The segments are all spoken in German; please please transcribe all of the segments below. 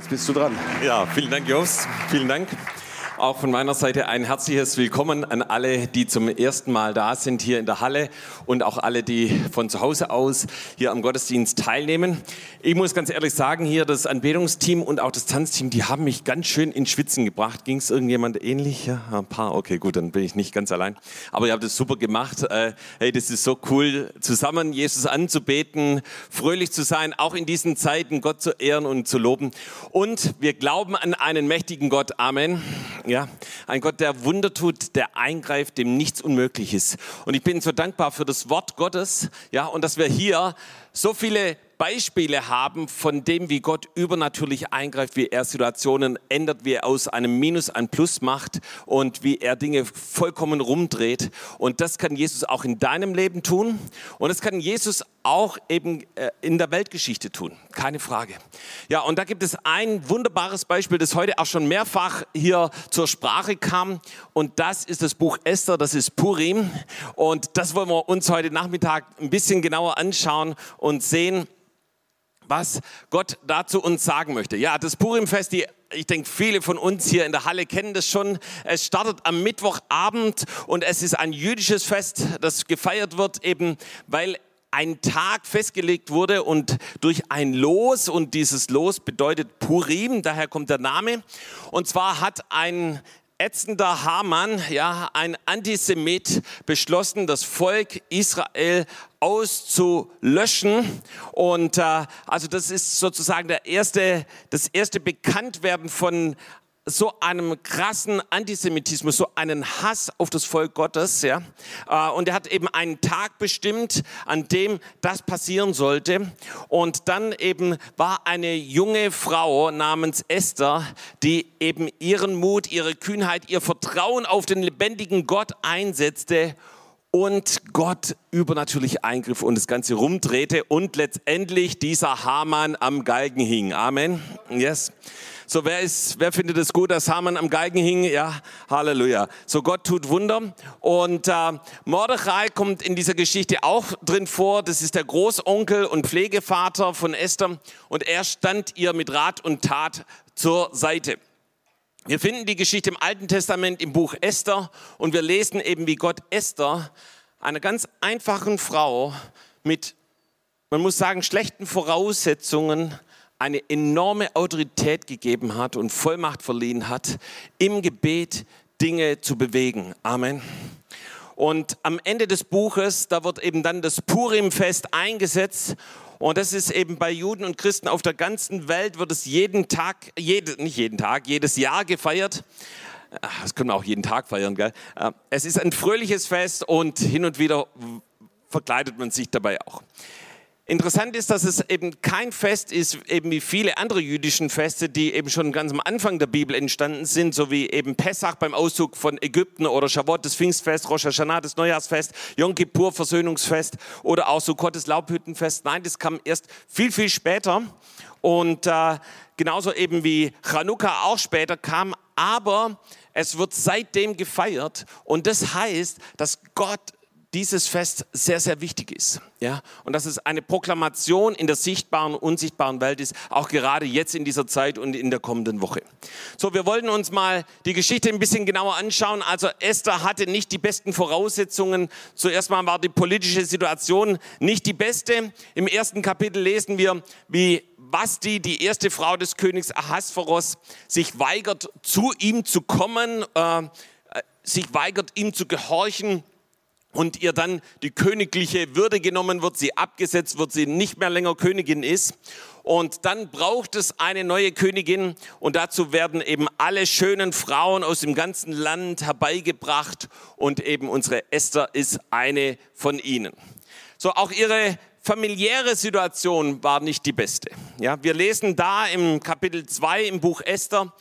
Jetzt bist du dran. Ja, vielen Dank, Jos. Vielen Dank. Auch von meiner Seite ein herzliches Willkommen an alle, die zum ersten Mal da sind hier in der Halle und auch alle, die von zu Hause aus hier am Gottesdienst teilnehmen. Ich muss ganz ehrlich sagen, hier das Anbetungsteam und auch das Tanzteam, die haben mich ganz schön in Schwitzen gebracht. Ging es irgendjemand ähnlich? Ja, ein paar. Okay, gut, dann bin ich nicht ganz allein. Aber ihr habt es super gemacht. Äh, hey, das ist so cool, zusammen Jesus anzubeten, fröhlich zu sein, auch in diesen Zeiten Gott zu ehren und zu loben. Und wir glauben an einen mächtigen Gott. Amen. Ja, ein Gott, der Wunder tut, der eingreift, dem nichts unmöglich ist. Und ich bin so dankbar für das Wort Gottes, ja, und dass wir hier so viele Beispiele haben von dem, wie Gott übernatürlich eingreift, wie er Situationen ändert, wie er aus einem Minus ein Plus macht und wie er Dinge vollkommen rumdreht. Und das kann Jesus auch in deinem Leben tun. Und das kann Jesus auch eben äh, in der Weltgeschichte tun. Keine Frage. Ja, und da gibt es ein wunderbares Beispiel, das heute auch schon mehrfach hier zur Sprache kam. Und das ist das Buch Esther, das ist Purim. Und das wollen wir uns heute Nachmittag ein bisschen genauer anschauen und sehen, was Gott dazu uns sagen möchte. Ja, das Purimfest, die ich denke, viele von uns hier in der Halle kennen das schon. Es startet am Mittwochabend und es ist ein jüdisches Fest, das gefeiert wird, eben weil ein Tag festgelegt wurde und durch ein Los, und dieses Los bedeutet Purim, daher kommt der Name. Und zwar hat ein ätzender Hamann, ja, ein Antisemit, beschlossen, das Volk Israel auszulöschen. Und äh, also das ist sozusagen der erste, das erste Bekanntwerden von so einem krassen Antisemitismus, so einen Hass auf das Volk Gottes. Ja? Äh, und er hat eben einen Tag bestimmt, an dem das passieren sollte. Und dann eben war eine junge Frau namens Esther, die eben ihren Mut, ihre Kühnheit, ihr Vertrauen auf den lebendigen Gott einsetzte und Gott übernatürlich eingriff und das Ganze rumdrehte und letztendlich dieser Haman am Galgen hing. Amen. Yes. So, wer, ist, wer findet es gut, dass Haman am Galgen hing? Ja, Halleluja. So, Gott tut Wunder. Und äh, Mordechai kommt in dieser Geschichte auch drin vor. Das ist der Großonkel und Pflegevater von Esther. Und er stand ihr mit Rat und Tat zur Seite. Wir finden die Geschichte im Alten Testament im Buch Esther und wir lesen eben, wie Gott Esther, einer ganz einfachen Frau mit, man muss sagen, schlechten Voraussetzungen, eine enorme Autorität gegeben hat und Vollmacht verliehen hat, im Gebet Dinge zu bewegen. Amen. Und am Ende des Buches, da wird eben dann das Purimfest eingesetzt. Und das ist eben bei Juden und Christen auf der ganzen Welt, wird es jeden Tag, jede, nicht jeden Tag, jedes Jahr gefeiert. Das können wir auch jeden Tag feiern, gell? Es ist ein fröhliches Fest und hin und wieder verkleidet man sich dabei auch. Interessant ist, dass es eben kein Fest ist, eben wie viele andere jüdischen Feste, die eben schon ganz am Anfang der Bibel entstanden sind, so wie eben Pessach beim Auszug von Ägypten oder Shavuot, das Pfingstfest, Rosh Hashanah, das Neujahrsfest, Yom Kippur, Versöhnungsfest oder auch so Gottes Laubhüttenfest. Nein, das kam erst viel, viel später und äh, genauso eben wie Chanukka auch später kam, aber es wird seitdem gefeiert und das heißt, dass Gott dieses Fest sehr, sehr wichtig ist. Ja? Und dass es eine Proklamation in der sichtbaren unsichtbaren Welt ist, auch gerade jetzt in dieser Zeit und in der kommenden Woche. So, wir wollten uns mal die Geschichte ein bisschen genauer anschauen. Also Esther hatte nicht die besten Voraussetzungen. Zuerst mal war die politische Situation nicht die beste. Im ersten Kapitel lesen wir, wie Vasti, die erste Frau des Königs Ahasveros, sich weigert, zu ihm zu kommen, äh, sich weigert, ihm zu gehorchen und ihr dann die königliche Würde genommen wird, sie abgesetzt wird, sie nicht mehr länger Königin ist. Und dann braucht es eine neue Königin und dazu werden eben alle schönen Frauen aus dem ganzen Land herbeigebracht und eben unsere Esther ist eine von ihnen. So auch ihre familiäre Situation war nicht die beste. Ja, wir lesen da im Kapitel 2 im Buch Esther,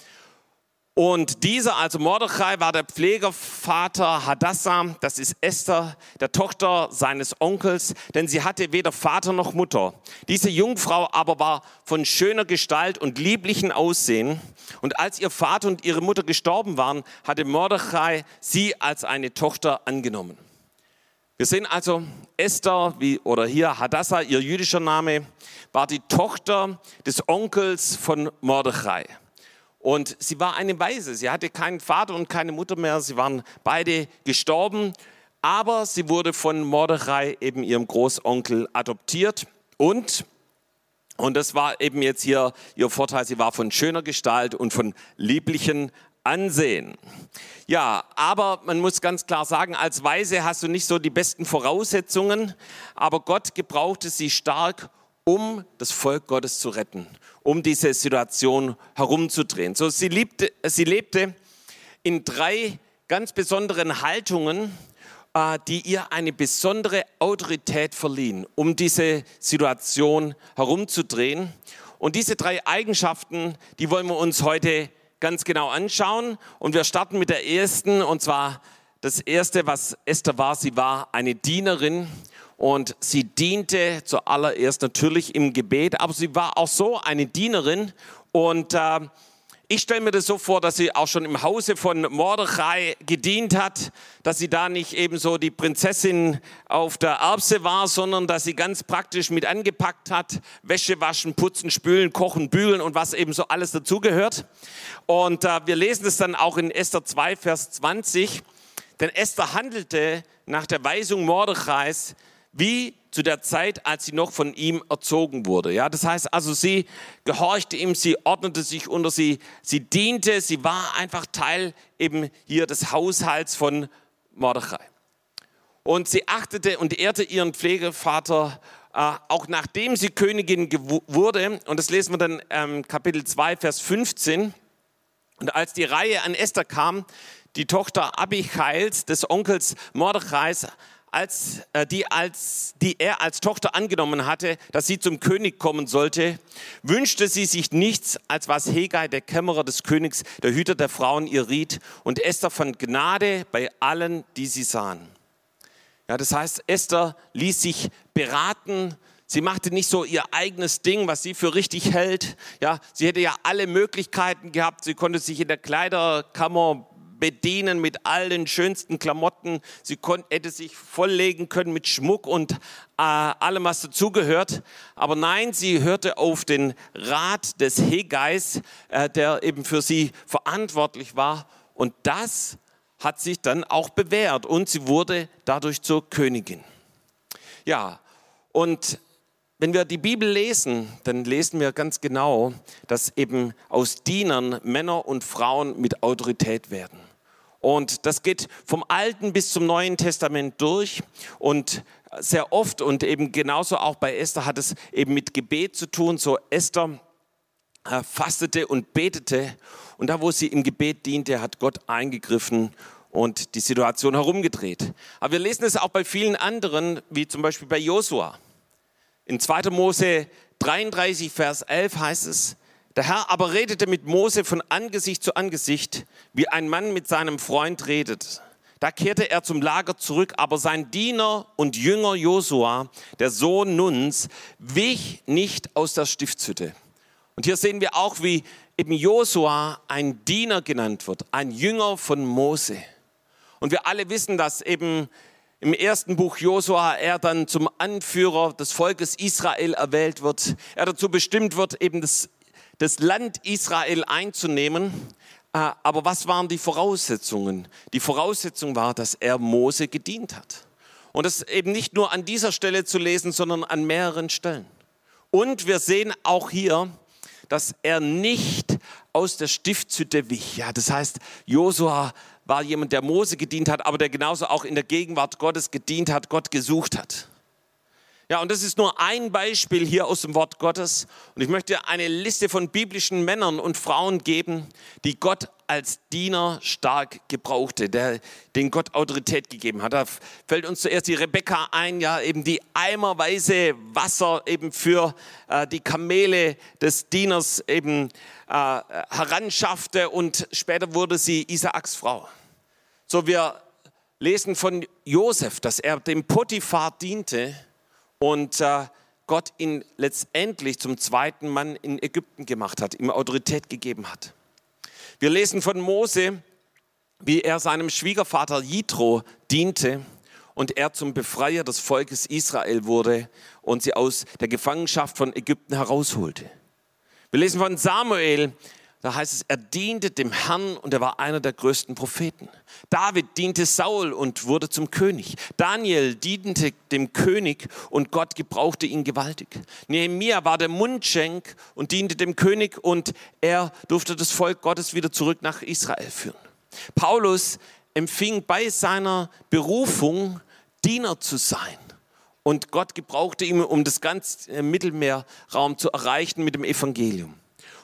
und dieser, also Mordechai, war der Pflegervater Hadassah, das ist Esther, der Tochter seines Onkels, denn sie hatte weder Vater noch Mutter. Diese Jungfrau aber war von schöner Gestalt und lieblichen Aussehen. Und als ihr Vater und ihre Mutter gestorben waren, hatte Mordechai sie als eine Tochter angenommen. Wir sehen also, Esther, wie, oder hier Hadassah, ihr jüdischer Name, war die Tochter des Onkels von Mordechai. Und sie war eine Waise. Sie hatte keinen Vater und keine Mutter mehr. Sie waren beide gestorben. Aber sie wurde von Mordechai, eben ihrem Großonkel, adoptiert. Und, und das war eben jetzt hier ihr Vorteil, sie war von schöner Gestalt und von lieblichen Ansehen. Ja, aber man muss ganz klar sagen, als Weise hast du nicht so die besten Voraussetzungen, aber Gott gebrauchte sie stark, um das Volk Gottes zu retten, um diese Situation herumzudrehen. So, sie, liebte, sie lebte in drei ganz besonderen Haltungen, äh, die ihr eine besondere Autorität verliehen, um diese Situation herumzudrehen. Und diese drei Eigenschaften, die wollen wir uns heute ganz genau anschauen. Und wir starten mit der ersten, und zwar das erste, was Esther war, sie war eine Dienerin und sie diente zuallererst natürlich im Gebet, aber sie war auch so eine Dienerin. Und äh, ich stelle mir das so vor, dass sie auch schon im Hause von Mordechai gedient hat, dass sie da nicht eben so die Prinzessin auf der Erbse war, sondern dass sie ganz praktisch mit angepackt hat, Wäsche waschen, putzen, spülen, kochen, bügeln und was eben so alles dazugehört. Und äh, wir lesen es dann auch in Esther 2, Vers 20, denn Esther handelte nach der Weisung Mordechais wie zu der Zeit, als sie noch von ihm erzogen wurde. Ja, das heißt also, sie gehorchte ihm, sie ordnete sich unter sie, sie diente, sie war einfach Teil eben hier des Haushalts von Mordechai. Und sie achtete und ehrte ihren Pflegevater, äh, auch nachdem sie Königin wurde. Und das lesen wir dann ähm, Kapitel 2, Vers 15. Und als die Reihe an Esther kam, die Tochter Abichails, des Onkels Mordechais, als, äh, die, als, die er als Tochter angenommen hatte, dass sie zum König kommen sollte, wünschte sie sich nichts, als was Hegai, der Kämmerer des Königs, der Hüter der Frauen, ihr riet. Und Esther fand Gnade bei allen, die sie sahen. Ja, das heißt, Esther ließ sich beraten. Sie machte nicht so ihr eigenes Ding, was sie für richtig hält. Ja, sie hätte ja alle Möglichkeiten gehabt. Sie konnte sich in der Kleiderkammer bedienen mit all den schönsten Klamotten. Sie hätte sich volllegen können mit Schmuck und äh, allem, was dazugehört. Aber nein, sie hörte auf den Rat des Hegeis, äh, der eben für sie verantwortlich war. Und das hat sich dann auch bewährt und sie wurde dadurch zur Königin. Ja, und wenn wir die Bibel lesen, dann lesen wir ganz genau, dass eben aus Dienern Männer und Frauen mit Autorität werden. Und das geht vom Alten bis zum Neuen Testament durch und sehr oft und eben genauso auch bei Esther hat es eben mit Gebet zu tun. So Esther äh, fastete und betete und da, wo sie im Gebet diente, hat Gott eingegriffen und die Situation herumgedreht. Aber wir lesen es auch bei vielen anderen, wie zum Beispiel bei Josua. In 2. Mose 33, Vers 11 heißt es, der Herr aber redete mit Mose von Angesicht zu Angesicht, wie ein Mann mit seinem Freund redet. Da kehrte er zum Lager zurück, aber sein Diener und Jünger Josua, der Sohn Nuns, wich nicht aus der Stiftshütte. Und hier sehen wir auch, wie eben Josua ein Diener genannt wird, ein Jünger von Mose. Und wir alle wissen, dass eben im ersten Buch Josua er dann zum Anführer des Volkes Israel erwählt wird. Er dazu bestimmt wird, eben das das Land Israel einzunehmen. Äh, aber was waren die Voraussetzungen? Die Voraussetzung war, dass er Mose gedient hat. Und das eben nicht nur an dieser Stelle zu lesen, sondern an mehreren Stellen. Und wir sehen auch hier, dass er nicht aus der Stiftshütte wich. Ja, das heißt, Josua war jemand, der Mose gedient hat, aber der genauso auch in der Gegenwart Gottes gedient hat, Gott gesucht hat. Ja, und das ist nur ein Beispiel hier aus dem Wort Gottes. Und ich möchte eine Liste von biblischen Männern und Frauen geben, die Gott als Diener stark gebrauchte, der, den Gott Autorität gegeben hat. Da fällt uns zuerst die Rebekka ein, ja, eben die eimerweise Wasser eben für äh, die Kamele des Dieners eben äh, heranschaffte und später wurde sie Isaaks Frau. So, wir lesen von Josef, dass er dem Potiphar diente und äh, Gott ihn letztendlich zum zweiten Mann in Ägypten gemacht hat, ihm Autorität gegeben hat. Wir lesen von Mose, wie er seinem Schwiegervater Jitro diente und er zum Befreier des Volkes Israel wurde und sie aus der Gefangenschaft von Ägypten herausholte. Wir lesen von Samuel, da heißt es, er diente dem Herrn und er war einer der größten Propheten. David diente Saul und wurde zum König. Daniel diente dem König und Gott gebrauchte ihn gewaltig. Nehemia war der Mundschenk und diente dem König und er durfte das Volk Gottes wieder zurück nach Israel führen. Paulus empfing bei seiner Berufung Diener zu sein. Und Gott gebrauchte ihn, um das ganze Mittelmeerraum zu erreichen mit dem Evangelium.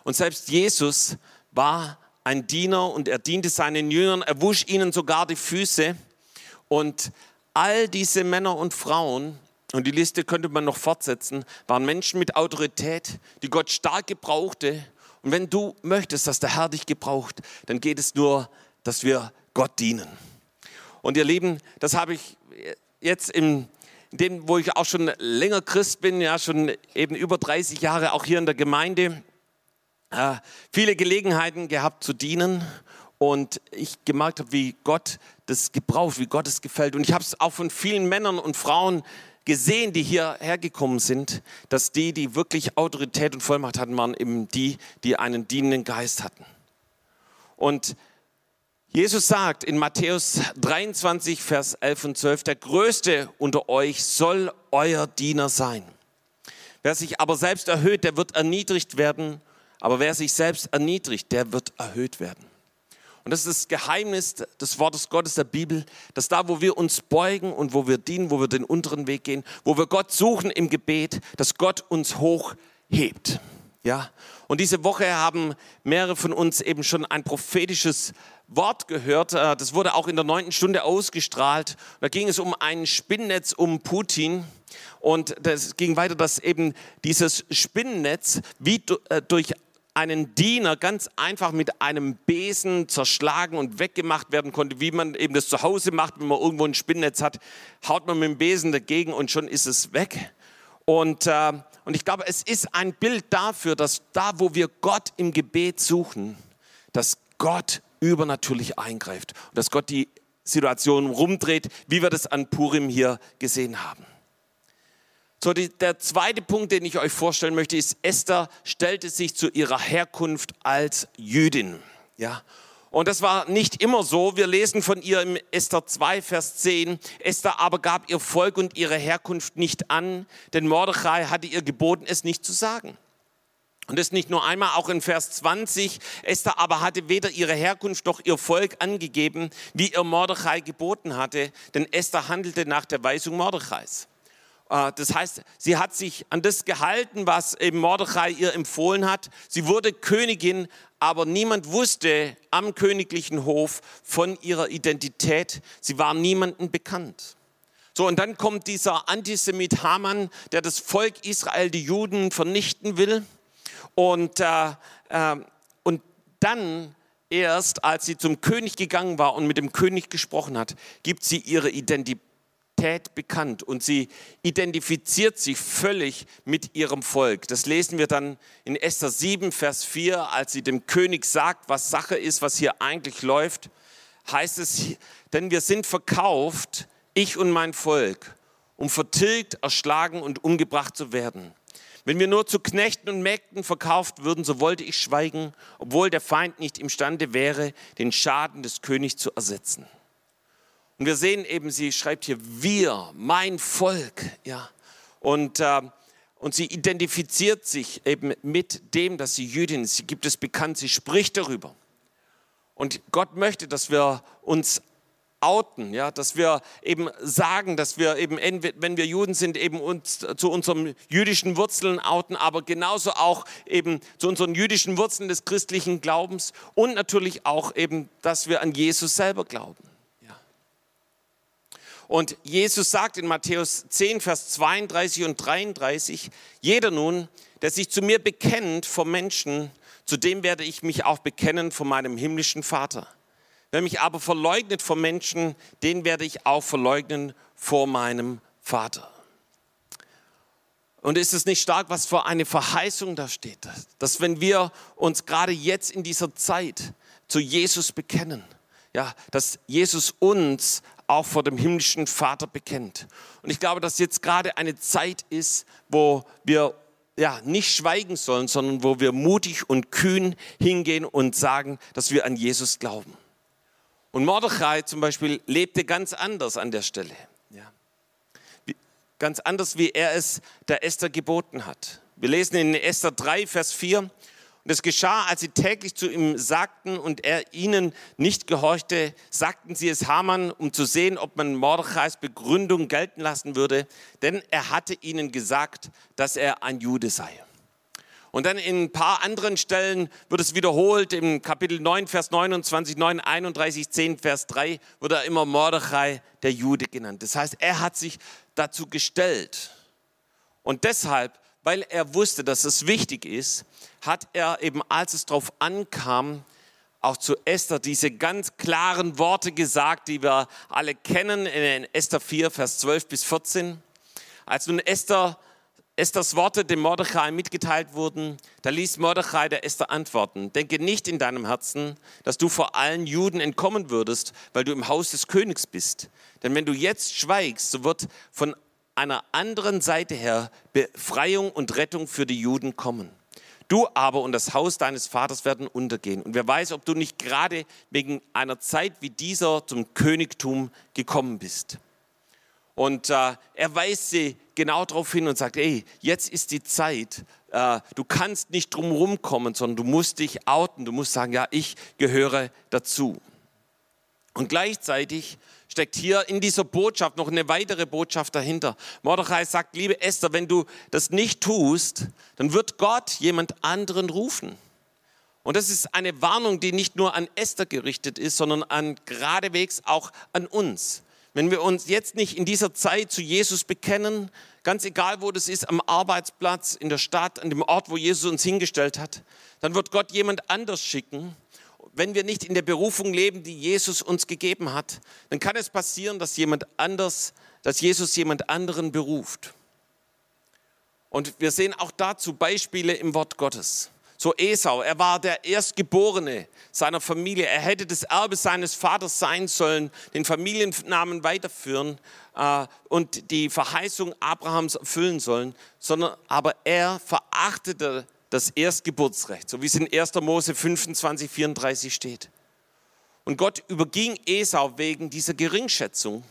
Und selbst Jesus war ein Diener und er diente seinen Jüngern, er wusch ihnen sogar die Füße. Und all diese Männer und Frauen, und die Liste könnte man noch fortsetzen, waren Menschen mit Autorität, die Gott stark gebrauchte. Und wenn du möchtest, dass der Herr dich gebraucht, dann geht es nur, dass wir Gott dienen. Und ihr Lieben, das habe ich jetzt im dem, wo ich auch schon länger Christ bin, ja schon eben über 30 Jahre auch hier in der Gemeinde, äh, viele Gelegenheiten gehabt zu dienen und ich gemerkt habe, wie Gott das gebraucht, wie Gott es gefällt. Und ich habe es auch von vielen Männern und Frauen gesehen, die hierher gekommen sind, dass die, die wirklich Autorität und Vollmacht hatten, waren eben die, die einen dienenden Geist hatten. Und Jesus sagt in Matthäus 23, Vers 11 und 12, der Größte unter euch soll euer Diener sein. Wer sich aber selbst erhöht, der wird erniedrigt werden aber wer sich selbst erniedrigt, der wird erhöht werden. Und das ist das Geheimnis des Wortes Gottes der Bibel, dass da, wo wir uns beugen und wo wir dienen, wo wir den unteren Weg gehen, wo wir Gott suchen im Gebet, dass Gott uns hochhebt. Ja? Und diese Woche haben mehrere von uns eben schon ein prophetisches Wort gehört. Äh, das wurde auch in der neunten Stunde ausgestrahlt. Da ging es um ein Spinnnetz um Putin. Und das ging weiter, dass eben dieses Spinnennetz wie äh, durch einen Diener ganz einfach mit einem Besen zerschlagen und weggemacht werden konnte, wie man eben das zu Hause macht, wenn man irgendwo ein Spinnnetz hat, haut man mit dem Besen dagegen und schon ist es weg. Und, äh, und ich glaube, es ist ein Bild dafür, dass da, wo wir Gott im Gebet suchen, dass Gott übernatürlich eingreift und dass Gott die Situation rumdreht, wie wir das an Purim hier gesehen haben. So, die, der zweite Punkt, den ich euch vorstellen möchte, ist, Esther stellte sich zu ihrer Herkunft als Jüdin. Ja, und das war nicht immer so. Wir lesen von ihr im Esther 2, Vers 10. Esther aber gab ihr Volk und ihre Herkunft nicht an, denn Mordechai hatte ihr geboten, es nicht zu sagen. Und das nicht nur einmal, auch in Vers 20. Esther aber hatte weder ihre Herkunft noch ihr Volk angegeben, wie ihr Mordechai geboten hatte, denn Esther handelte nach der Weisung Mordechais. Äh, das heißt, sie hat sich an das gehalten, was eben Mordechai ihr empfohlen hat. Sie wurde Königin, aber niemand wusste am königlichen Hof von ihrer Identität. Sie war niemandem bekannt. So, und dann kommt dieser Antisemit Haman, der das Volk Israel, die Juden, vernichten will. Und, äh, äh, und dann erst, als sie zum König gegangen war und mit dem König gesprochen hat, gibt sie ihre Identität Identität bekannt und sie identifiziert sich völlig mit ihrem Volk. Das lesen wir dann in Esther 7, Vers 4, als sie dem König sagt, was Sache ist, was hier eigentlich läuft, heißt es, denn wir sind verkauft, ich und mein Volk, um vertilgt, erschlagen und umgebracht zu werden. Wenn wir nur zu Knechten und Mägden verkauft würden, so wollte ich schweigen, obwohl der Feind nicht imstande wäre, den Schaden des Königs zu ersetzen. Und wir sehen eben, sie schreibt hier, wir, mein Volk, ja. Und, äh, und sie identifiziert sich eben mit dem, dass sie Jüdin ist. Sie gibt es bekannt, sie spricht darüber. Und Gott möchte, dass wir uns outen, ja, dass wir eben sagen, dass wir eben, wenn wir Juden sind, eben uns zu unseren jüdischen Wurzeln outen, aber genauso auch eben zu unseren jüdischen Wurzeln des christlichen Glaubens und natürlich auch eben, dass wir an Jesus selber glauben. Und Jesus sagt in Matthäus 10, Vers 32 und 33, jeder nun, der sich zu mir bekennt vor Menschen, zu dem werde ich mich auch bekennen vor meinem himmlischen Vater. Wer mich aber verleugnet vor Menschen, den werde ich auch verleugnen vor meinem Vater. Und ist es nicht stark, was für eine Verheißung da steht, dass wenn wir uns gerade jetzt in dieser Zeit zu Jesus bekennen, ja, dass Jesus uns auch vor dem himmlischen Vater bekennt. Und ich glaube, dass jetzt gerade eine Zeit ist, wo wir ja, nicht schweigen sollen, sondern wo wir mutig und kühn hingehen und sagen, dass wir an Jesus glauben. Und Mordechai zum Beispiel lebte ganz anders an der Stelle. Ja. Ganz anders, wie er es der Esther geboten hat. Wir lesen in Esther 3, Vers 4, und es geschah, als sie täglich zu ihm sagten und er ihnen nicht gehorchte, sagten sie es Haman, um zu sehen, ob man Mordechais Begründung gelten lassen würde, denn er hatte ihnen gesagt, dass er ein Jude sei. Und dann in ein paar anderen Stellen wird es wiederholt, im Kapitel 9, Vers 29, 9, 31, 10, Vers 3 wird er immer Mordechai, der Jude genannt. Das heißt, er hat sich dazu gestellt. Und deshalb weil er wusste, dass es wichtig ist, hat er eben, als es darauf ankam, auch zu Esther diese ganz klaren Worte gesagt, die wir alle kennen in Esther 4, Vers 12 bis 14. Als nun Esther, Esthers Worte dem Mordechai mitgeteilt wurden, da ließ Mordechai der Esther antworten, denke nicht in deinem Herzen, dass du vor allen Juden entkommen würdest, weil du im Haus des Königs bist. Denn wenn du jetzt schweigst, so wird von einer anderen Seite her Befreiung und Rettung für die Juden kommen. Du aber und das Haus deines Vaters werden untergehen. Und wer weiß, ob du nicht gerade wegen einer Zeit wie dieser zum Königtum gekommen bist. Und äh, er weist sie genau darauf hin und sagt, ey, jetzt ist die Zeit, äh, du kannst nicht drumherum kommen, sondern du musst dich outen, du musst sagen, ja, ich gehöre dazu. Und gleichzeitig steckt hier in dieser Botschaft noch eine weitere Botschaft dahinter. Mordechai sagt, liebe Esther, wenn du das nicht tust, dann wird Gott jemand anderen rufen. Und das ist eine Warnung, die nicht nur an Esther gerichtet ist, sondern an geradewegs auch an uns. Wenn wir uns jetzt nicht in dieser Zeit zu Jesus bekennen, ganz egal wo das ist, am Arbeitsplatz, in der Stadt, an dem Ort, wo Jesus uns hingestellt hat, dann wird Gott jemand anders schicken, wenn wir nicht in der Berufung leben, die Jesus uns gegeben hat, dann kann es passieren, dass jemand anders, dass Jesus jemand anderen beruft. Und wir sehen auch dazu Beispiele im Wort Gottes. So Esau, er war der Erstgeborene seiner Familie. Er hätte das Erbe seines Vaters sein sollen, den Familiennamen weiterführen äh, und die Verheißung Abrahams erfüllen sollen, sondern aber er verachtete das Erstgeburtsrecht, so wie es in 1. Mose 25, 34 steht. Und Gott überging Esau wegen dieser Geringschätzung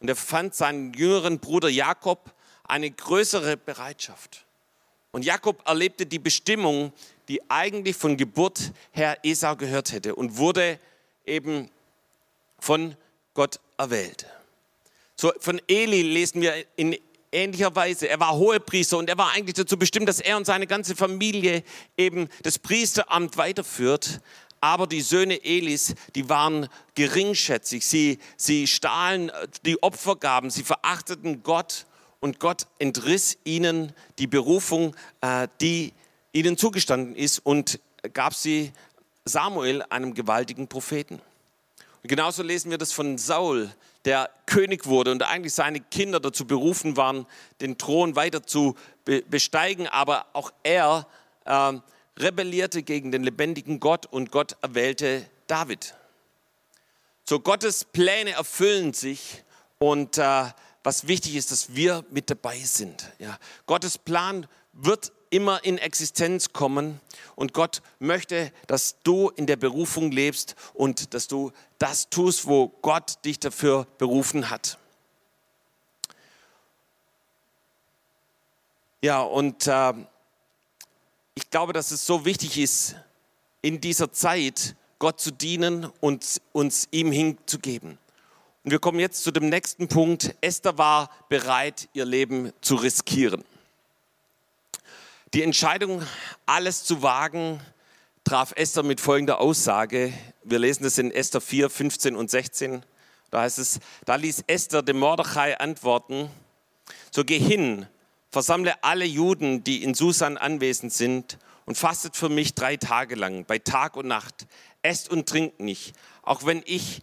und er fand seinen jüngeren Bruder Jakob eine größere Bereitschaft. Und Jakob erlebte die Bestimmung, die eigentlich von Geburt her Esau gehört hätte und wurde eben von Gott erwählt. So, von Eli lesen wir in ähnlicher Weise. Er war Hohepriester und er war eigentlich dazu bestimmt, dass er und seine ganze Familie eben das Priesteramt weiterführt. Aber die Söhne Elis, die waren geringschätzig. Sie, sie stahlen die Opfergaben, sie verachteten Gott und Gott entriss ihnen die Berufung, äh, die ihnen zugestanden ist und gab sie Samuel, einem gewaltigen Propheten. Und genauso lesen wir das von Saul, der König wurde und eigentlich seine Kinder dazu berufen waren, den Thron weiter zu besteigen, aber auch er äh, rebellierte gegen den lebendigen Gott und Gott erwählte David. So Gottes Pläne erfüllen sich und äh, was wichtig ist, dass wir mit dabei sind. Ja. Gottes Plan wird immer in Existenz kommen. Und Gott möchte, dass du in der Berufung lebst und dass du das tust, wo Gott dich dafür berufen hat. Ja, und äh, ich glaube, dass es so wichtig ist, in dieser Zeit Gott zu dienen und uns ihm hinzugeben. Und wir kommen jetzt zu dem nächsten Punkt. Esther war bereit, ihr Leben zu riskieren. Die Entscheidung, alles zu wagen, traf Esther mit folgender Aussage. Wir lesen das in Esther 4, 15 und 16. Da heißt es, da ließ Esther dem Mordechai antworten, so geh hin, versammle alle Juden, die in Susan anwesend sind und fastet für mich drei Tage lang, bei Tag und Nacht. Esst und trinkt nicht, auch wenn ich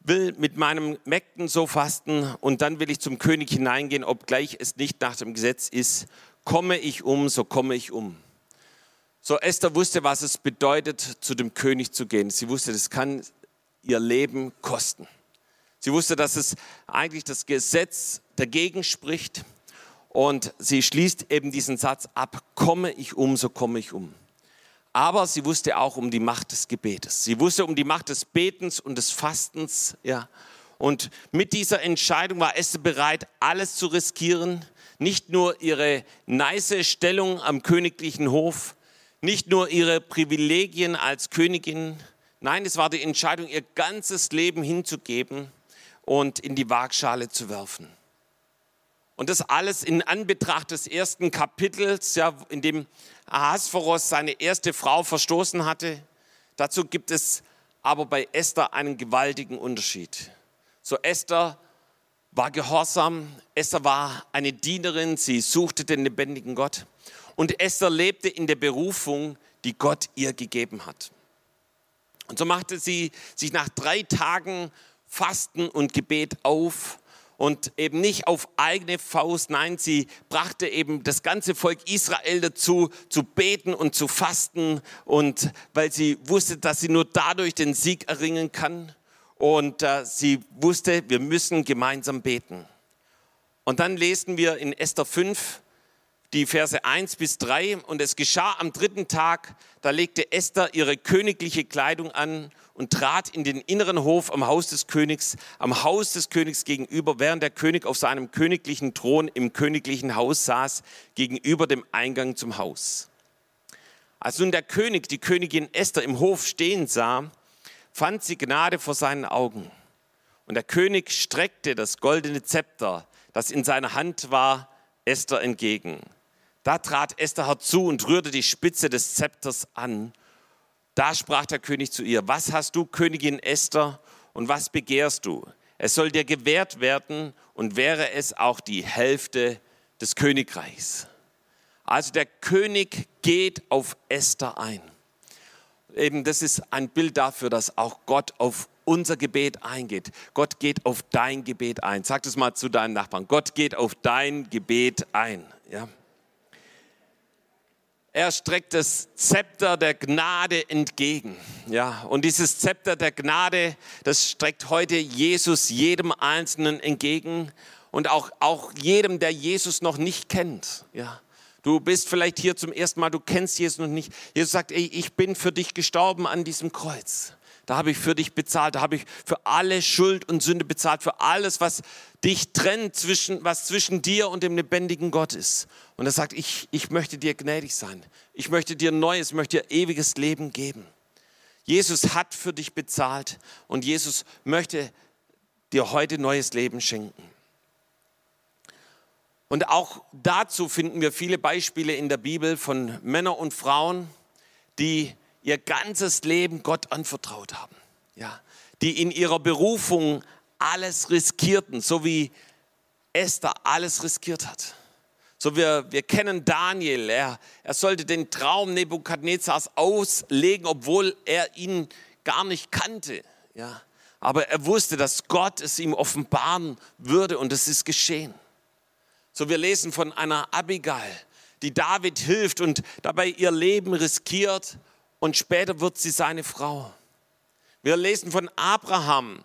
will mit meinem Mägden so fasten und dann will ich zum König hineingehen, obgleich es nicht nach dem Gesetz ist komme ich um, so komme ich um. So Esther wusste, was es bedeutet, zu dem König zu gehen. Sie wusste, das kann ihr Leben kosten. Sie wusste, dass es eigentlich das Gesetz dagegen spricht. Und sie schließt eben diesen Satz ab, komme ich um, so komme ich um. Aber sie wusste auch um die Macht des Gebetes. Sie wusste um die Macht des Betens und des Fastens. Ja. Und mit dieser Entscheidung war Esther bereit, alles zu riskieren. Nicht nur ihre nice Stellung am königlichen Hof, nicht nur ihre Privilegien als Königin. Nein, es war die Entscheidung, ihr ganzes Leben hinzugeben und in die Waagschale zu werfen. Und das alles in Anbetracht des ersten Kapitels, ja, in dem Ahasveros seine erste Frau verstoßen hatte. Dazu gibt es aber bei Esther einen gewaltigen Unterschied. So Esther war gehorsam, Esther war eine Dienerin, sie suchte den lebendigen Gott. Und Esther lebte in der Berufung, die Gott ihr gegeben hat. Und so machte sie sich nach drei Tagen Fasten und Gebet auf. Und eben nicht auf eigene Faust. Nein, sie brachte eben das ganze Volk Israel dazu, zu beten und zu fasten. Und weil sie wusste, dass sie nur dadurch den Sieg erringen kann und äh, sie wusste, wir müssen gemeinsam beten. Und dann lesen wir in Esther 5 die Verse 1 bis 3 und es geschah am dritten Tag, da legte Esther ihre königliche Kleidung an und trat in den inneren Hof am Haus des Königs, am Haus des Königs gegenüber, während der König auf seinem königlichen Thron im königlichen Haus saß, gegenüber dem Eingang zum Haus. Als nun der König die Königin Esther im Hof stehen sah, fand sie Gnade vor seinen Augen. Und der König streckte das goldene Zepter, das in seiner Hand war, Esther entgegen. Da trat Esther herzu und rührte die Spitze des Zepters an da sprach der König zu ihr, was hast du, Königin Esther, und was begehrst du? Es soll dir gewährt werden und wäre es auch die Hälfte des Königreichs. Also der König geht auf Esther ein. Eben das ist ein Bild dafür, dass auch Gott auf unser Gebet eingeht. Gott geht auf dein Gebet ein. Sag das mal zu deinen Nachbarn. Gott geht auf dein Gebet ein. Ja. Er streckt das Zepter der Gnade entgegen. Ja, und dieses Zepter der Gnade, das streckt heute Jesus jedem Einzelnen entgegen und auch, auch jedem, der Jesus noch nicht kennt. Ja, du bist vielleicht hier zum ersten Mal, du kennst Jesus noch nicht. Jesus sagt, ey, ich bin für dich gestorben an diesem Kreuz. Da habe ich für dich bezahlt, da habe ich für alle Schuld und Sünde bezahlt, für alles, was dich trennt, zwischen, was zwischen dir und dem lebendigen Gott ist. Und er sagt, ich, ich möchte dir gnädig sein. Ich möchte dir neues, ich möchte dir ewiges Leben geben. Jesus hat für dich bezahlt und Jesus möchte dir heute neues Leben schenken. Und auch dazu finden wir viele Beispiele in der Bibel von Männern und Frauen, die ihr ganzes Leben Gott anvertraut haben. Ja, die in ihrer Berufung alles riskierten, so wie Esther alles riskiert hat. So wir, wir kennen Daniel, er, er sollte den Traum Nebukadnezars auslegen, obwohl er ihn gar nicht kannte. Ja, aber er wusste, dass Gott es ihm offenbaren würde und es ist geschehen. So wir lesen von einer Abigail, die David hilft und dabei ihr Leben riskiert und später wird sie seine Frau. Wir lesen von Abraham.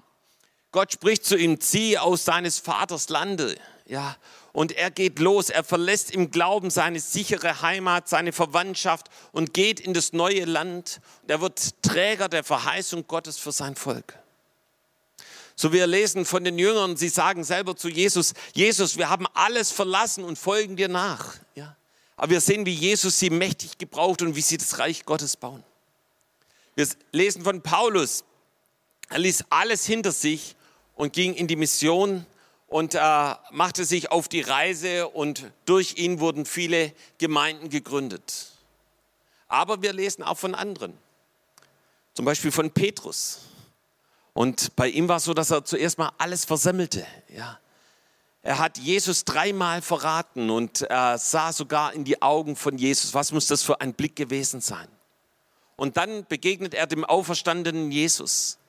Gott spricht zu ihm, zieh aus seines Vaters Lande. Ja, und er geht los. Er verlässt im Glauben seine sichere Heimat, seine Verwandtschaft und geht in das neue Land. Er wird Träger der Verheißung Gottes für sein Volk. So wir lesen von den Jüngern, sie sagen selber zu Jesus, Jesus, wir haben alles verlassen und folgen dir nach. Ja. Aber wir sehen, wie Jesus sie mächtig gebraucht und wie sie das Reich Gottes bauen. Wir lesen von Paulus. Er ließ alles hinter sich und ging in die Mission und äh, machte sich auf die Reise und durch ihn wurden viele Gemeinden gegründet. Aber wir lesen auch von anderen. Zum Beispiel von Petrus. Und bei ihm war es so, dass er zuerst mal alles versemmelte. Ja. Er hat Jesus dreimal verraten und er sah sogar in die Augen von Jesus. Was muss das für ein Blick gewesen sein? Und dann begegnet er dem auferstandenen Jesus.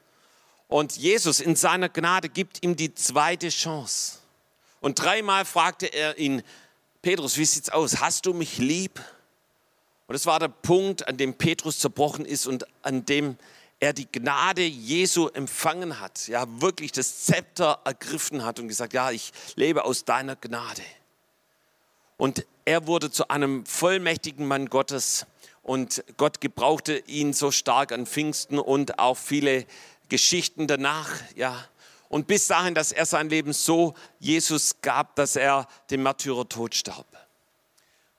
Und Jesus in seiner Gnade gibt ihm die zweite Chance. Und dreimal fragte er ihn, Petrus, wie sieht's aus? Hast du mich lieb? Und das war der Punkt, an dem Petrus zerbrochen ist und an dem er die Gnade Jesu empfangen hat, ja, wirklich das Zepter ergriffen hat und gesagt, ja, ich lebe aus deiner Gnade. Und er wurde zu einem vollmächtigen Mann Gottes und Gott gebrauchte ihn so stark an Pfingsten und auch viele Geschichten danach, ja. Und bis dahin, dass er sein Leben so Jesus gab, dass er den Märtyrertod starb.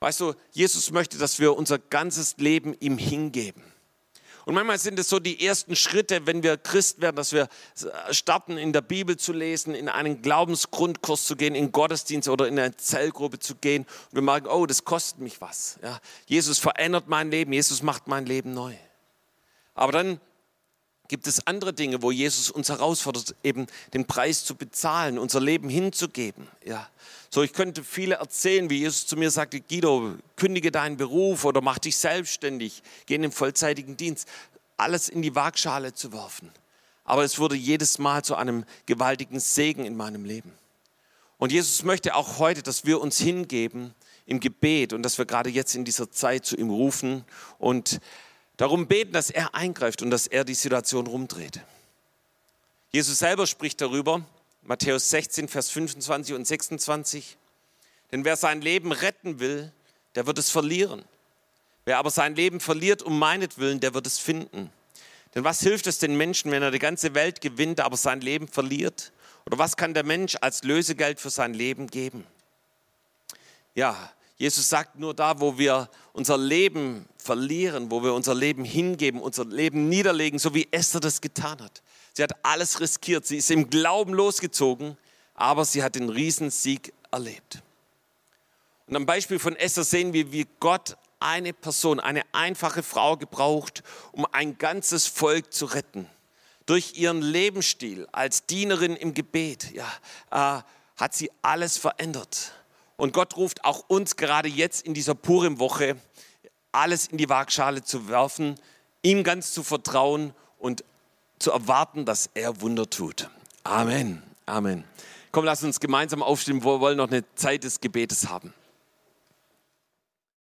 Weißt du, Jesus möchte, dass wir unser ganzes Leben ihm hingeben. Und manchmal sind es so die ersten Schritte, wenn wir Christ werden, dass wir starten, in der Bibel zu lesen, in einen Glaubensgrundkurs zu gehen, in Gottesdienst oder in eine Zellgruppe zu gehen. Und wir merken, oh, das kostet mich was. Ja, Jesus verändert mein Leben, Jesus macht mein Leben neu. Aber dann gibt es andere Dinge, wo Jesus uns herausfordert, eben den Preis zu bezahlen, unser Leben hinzugeben. Ja. So, ich könnte viele erzählen, wie Jesus zu mir sagte, Guido, kündige deinen Beruf oder mach dich selbstständig, geh in den vollzeitigen Dienst. Alles in die Waagschale zu werfen. Aber es wurde jedes Mal zu einem gewaltigen Segen in meinem Leben. Und Jesus möchte auch heute, dass wir uns hingeben im Gebet und dass wir gerade jetzt in dieser Zeit zu ihm rufen und darum beten, dass er eingreift und dass er die Situation rumdreht. Jesus selber spricht darüber, Matthäus 16, Vers 25 und 26. Denn wer sein Leben retten will, der wird es verlieren. Wer aber sein Leben verliert um meinetwillen, der wird es finden. Denn was hilft es den Menschen, wenn er die ganze Welt gewinnt, aber sein Leben verliert? Oder was kann der Mensch als Lösegeld für sein Leben geben? Ja, Jesus sagt nur da, wo wir unser Leben verlieren, wo wir unser Leben hingeben, unser Leben niederlegen, so wie Esther das getan hat. Sie hat alles riskiert. Sie ist im Glauben losgezogen, aber sie hat den Riesensieg erlebt. Und am Beispiel von Esther sehen wir, wie Gott eine Person, eine einfache Frau gebraucht, um ein ganzes Volk zu retten. Durch ihren Lebensstil als Dienerin im Gebet ja, äh, hat sie alles verändert. Und Gott ruft auch uns gerade jetzt in dieser Purim-Woche, alles in die Waagschale zu werfen, ihm ganz zu vertrauen und zu erwarten, dass er Wunder tut. Amen. Amen. Komm, lass uns gemeinsam aufstehen. Wir wollen noch eine Zeit des Gebetes haben.